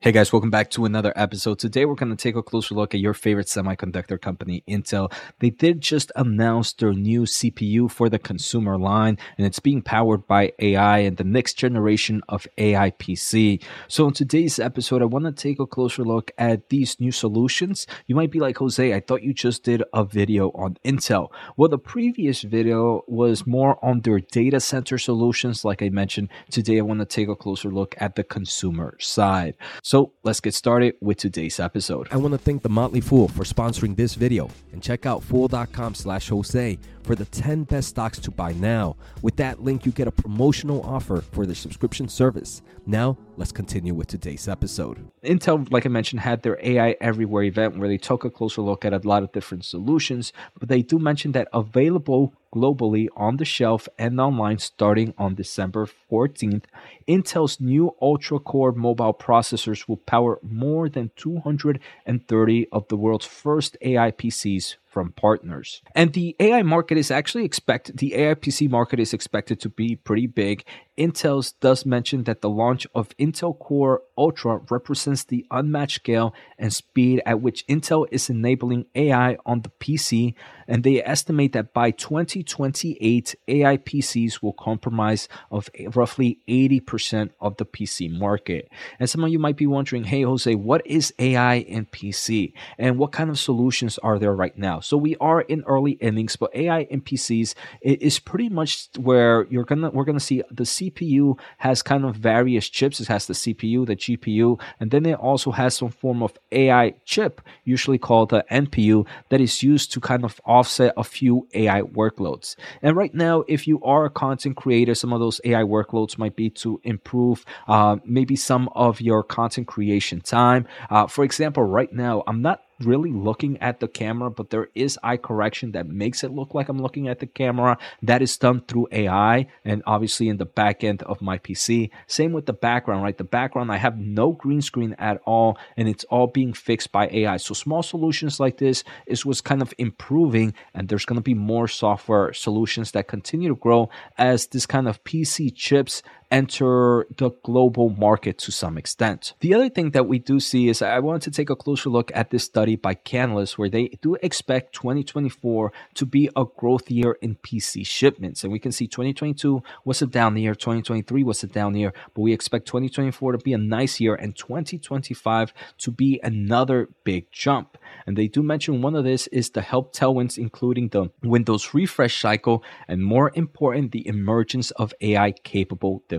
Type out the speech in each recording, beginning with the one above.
Hey guys, welcome back to another episode. Today we're going to take a closer look at your favorite semiconductor company, Intel. They did just announce their new CPU for the consumer line, and it's being powered by AI and the next generation of AI PC. So in today's episode, I want to take a closer look at these new solutions. You might be like, Jose, I thought you just did a video on Intel. Well, the previous video was more on their data center solutions. Like I mentioned, today I want to take a closer look at the consumer side. So let's get started with today's episode. I want to thank the Motley Fool for sponsoring this video and check out fool.com slash Jose for the 10 best stocks to buy now. With that link, you get a promotional offer for the subscription service. Now, let's continue with today's episode. Intel, like I mentioned, had their AI Everywhere event where they took a closer look at a lot of different solutions, but they do mention that available globally on the shelf and online starting on December 14th. Intel's new Ultra Core mobile processors will power more than 230 of the world's first AI PCs from partners. And the AI market is actually expected, the AI PC market is expected to be pretty big. Intel's does mention that the launch of Intel Core Ultra represents the unmatched scale and speed at which Intel is enabling AI on the PC, and they estimate that by 2028, AI PCs will comprise of roughly 80% of the PC market. And some of you might be wondering, hey Jose, what is AI in PC, and what kind of solutions are there right now? So we are in early innings, but AI in PCs is pretty much where you're gonna we're gonna see the CPU has kind of various chips. It has the CPU, the GPU, and then it also has some form of AI chip, usually called the NPU, that is used to kind of offset a few AI workloads. And right now, if you are a content creator, some of those AI workloads might be to improve uh, maybe some of your content creation time. Uh, for example, right now, I'm not really looking at the camera, but there is eye correction that makes it look like I'm looking at the camera. That is done through AI and obviously in the back end of my PC. Same with the background, right? The background, I have no green screen at all and it's all being fixed by AI. So small solutions like this is what's kind of improving and there's going to be more software solutions that continue to grow as this kind of PC chips enter the global market to some extent. The other thing that we do see is I wanted to take a closer look at this study by Canalys where they do expect 2024 to be a growth year in PC shipments. And we can see 2022 was a down year, 2023 was a down year, but we expect 2024 to be a nice year and 2025 to be another big jump. And they do mention one of this is the help tailwinds, including the Windows refresh cycle, and more important, the emergence of AI capable devices.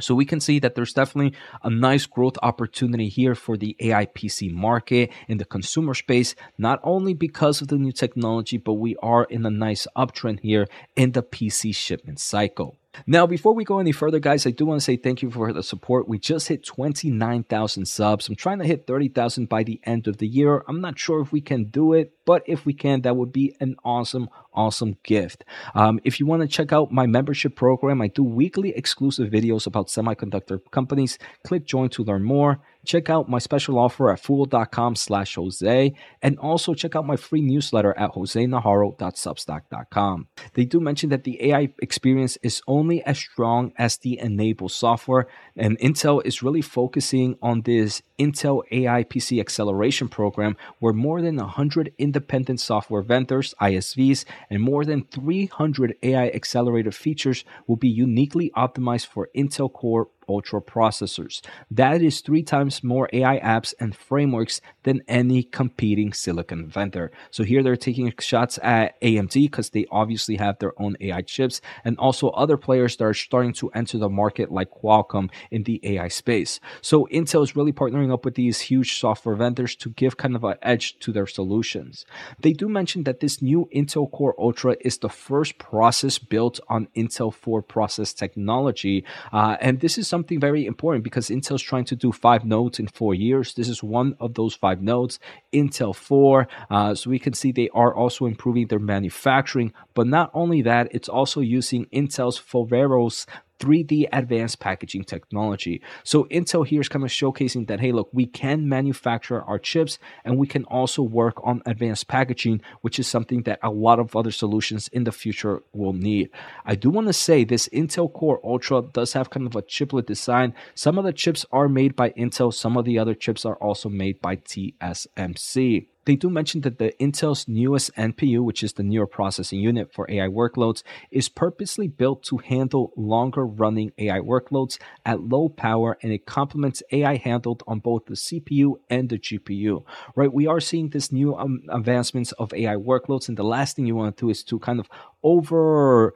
So we can see that there's definitely a nice growth opportunity here for the AI PC market in the consumer space, not only because of the new technology, but we are in a nice uptrend here in the PC shipment cycle. Now, before we go any further, guys, I do want to say thank you for the support. We just hit 29,000 subs. I'm trying to hit 30,000 by the end of the year. I'm not sure if we can do it, but if we can, that would be an awesome, awesome gift. Um, if you want to check out my membership program, I do weekly exclusive videos about semiconductor companies. Click join to learn more check out my special offer at fool.com slash Jose, and also check out my free newsletter at josenajarro.substack.com. They do mention that the AI experience is only as strong as the enabled software, and Intel is really focusing on this Intel AI PC Acceleration Program, where more than 100 independent software vendors, ISVs, and more than 300 AI accelerator features will be uniquely optimized for Intel Core Ultra processors. That is three times more AI apps and frameworks than any competing silicon vendor. So here they're taking shots at AMD because they obviously have their own AI chips and also other players that are starting to enter the market like Qualcomm in the AI space. So Intel is really partnering up with these huge software vendors to give kind of an edge to their solutions. They do mention that this new Intel Core Ultra is the first process built on Intel 4 process technology. Uh, and this is something very important because Intel's trying to do five nodes in four years. This is one of those five nodes, Intel 4. Uh, so we can see they are also improving their manufacturing. But not only that, it's also using Intel's Foveros 3D advanced packaging technology. So Intel here is kind of showcasing that, hey, look, we can manufacture our chips and we can also work on advanced packaging, which is something that a lot of other solutions in the future will need. I do want to say this Intel Core Ultra does have kind of a chiplet design. Some of the chips are made by Intel, some of the other chips are also made by TSMC they do mention that the Intel's newest NPU, which is the neural processing unit for AI workloads, is purposely built to handle longer running AI workloads at low power and it complements AI handled on both the CPU and the GPU. Right? We are seeing this new um, advancements of AI workloads and the last thing you want to do is to kind of over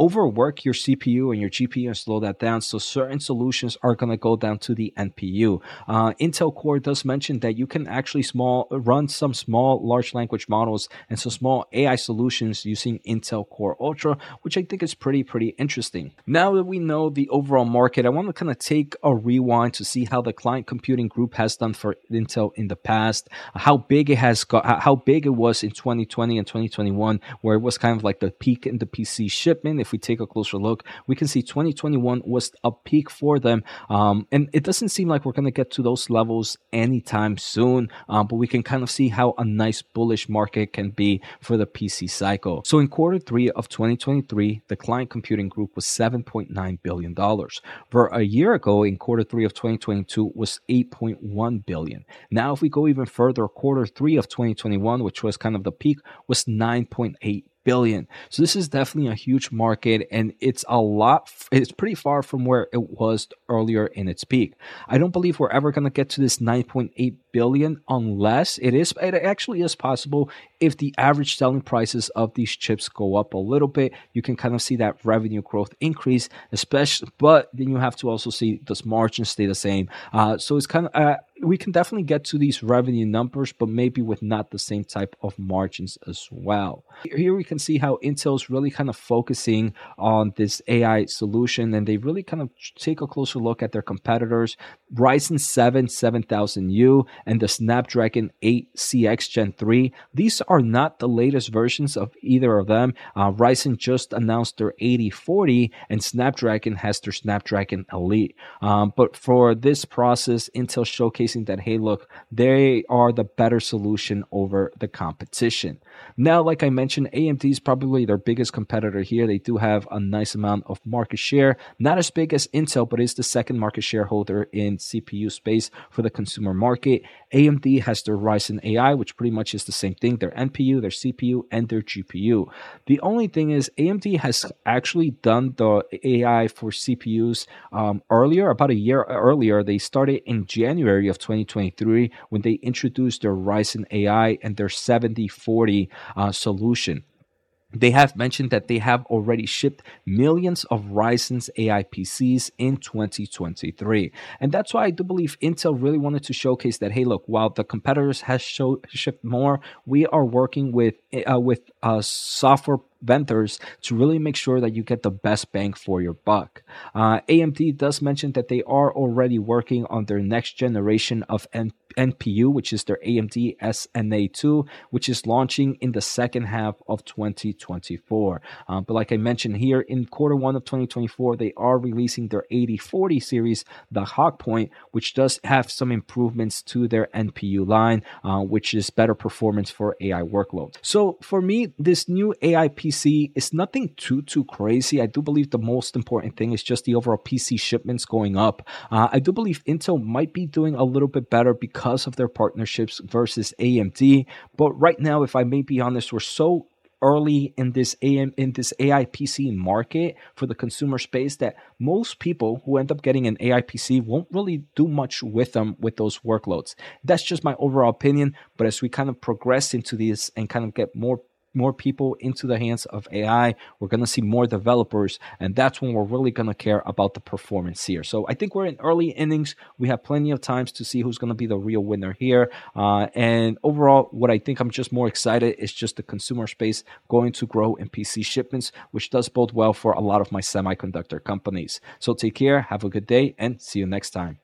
overwork your CPU and your GPU and slow that down. So certain solutions are going to go down to the NPU. Uh, Intel Core does mention that you can actually small run some small large language models and some small AI solutions using Intel Core Ultra, which I think is pretty pretty interesting. Now that we know the overall market, I want to kind of take a rewind to see how the client computing group has done for Intel in the past, how big it has got, how big it was in 2020 and 2021, where it was kind of like the peak in the PC shipment. If if we take a closer look, we can see 2021 was a peak for them. Um, and it doesn't seem like we're going to get to those levels anytime soon, um, but we can kind of see how a nice bullish market can be for the PC cycle. So in quarter three of 2023, the client computing group was $7.9 billion. For a year ago, in quarter three of 2022, was 8.1 billion. Now, if we go even further, quarter three of 2021, which was kind of the peak, was 9.8 billion. So this is definitely a huge market and it's a lot it's pretty far from where it was earlier in its peak. I don't believe we're ever going to get to this 9.8 billion unless it is it actually is possible if the average selling prices of these chips go up a little bit you can kind of see that revenue growth increase especially but then you have to also see does margins stay the same uh, so it's kind of uh, we can definitely get to these revenue numbers, but maybe with not the same type of margins as well. Here we can see how Intel's really kind of focusing on this AI solution, and they really kind of take a closer look at their competitors. Ryzen 7 7000U and the Snapdragon 8 CX Gen 3. These are not the latest versions of either of them. Uh, Ryzen just announced their 8040, and Snapdragon has their Snapdragon Elite. Um, but for this process, Intel showcasing that, hey, look, they are the better solution over the competition. Now, like I mentioned, AMD is probably their biggest competitor here. They do have a nice amount of market share, not as big as Intel, but is the second market shareholder in CPU space for the consumer market. AMD has their Ryzen AI, which pretty much is the same thing their NPU, their CPU, and their GPU. The only thing is, AMD has actually done the AI for CPUs um, earlier, about a year earlier. They started in January of 2023 when they introduced their Ryzen AI and their 7040 uh, solution. They have mentioned that they have already shipped millions of Ryzen's AI PCs in 2023. And that's why I do believe Intel really wanted to showcase that, hey, look, while the competitors has shipped more, we are working with, uh, with uh, software vendors to really make sure that you get the best bang for your buck. Uh, AMD does mention that they are already working on their next generation of N- NPU, which is their AMD XDNA2, which is launching in the second half of 2024. Um, but like I mentioned here, in quarter one of 2024, they are releasing their 8040 series, the Hawk Point, which does have some improvements to their NPU line, uh, which is better performance for AI workloads. So for me, this new AI PC is nothing too too crazy. I do believe the most important thing is just the overall PC shipments going up. Uh, I do believe Intel might be doing a little bit better because of their partnerships versus AMD. But right now, if I may be honest, we're so early in this AM in this AI PC market for the consumer space that most people who end up getting an AI PC won't really do much with them with those workloads. That's just my overall opinion. But as we kind of progress into this and kind of get more more people into the hands of AI. We're going to see more developers, and that's when we're really going to care about the performance here. So I think we're in early innings. We have plenty of times to see who's going to be the real winner here. Uh, and overall, what I think I'm just more excited is just the consumer space going to grow in PC shipments, which does bode well for a lot of my semiconductor companies. So take care, have a good day, and see you next time.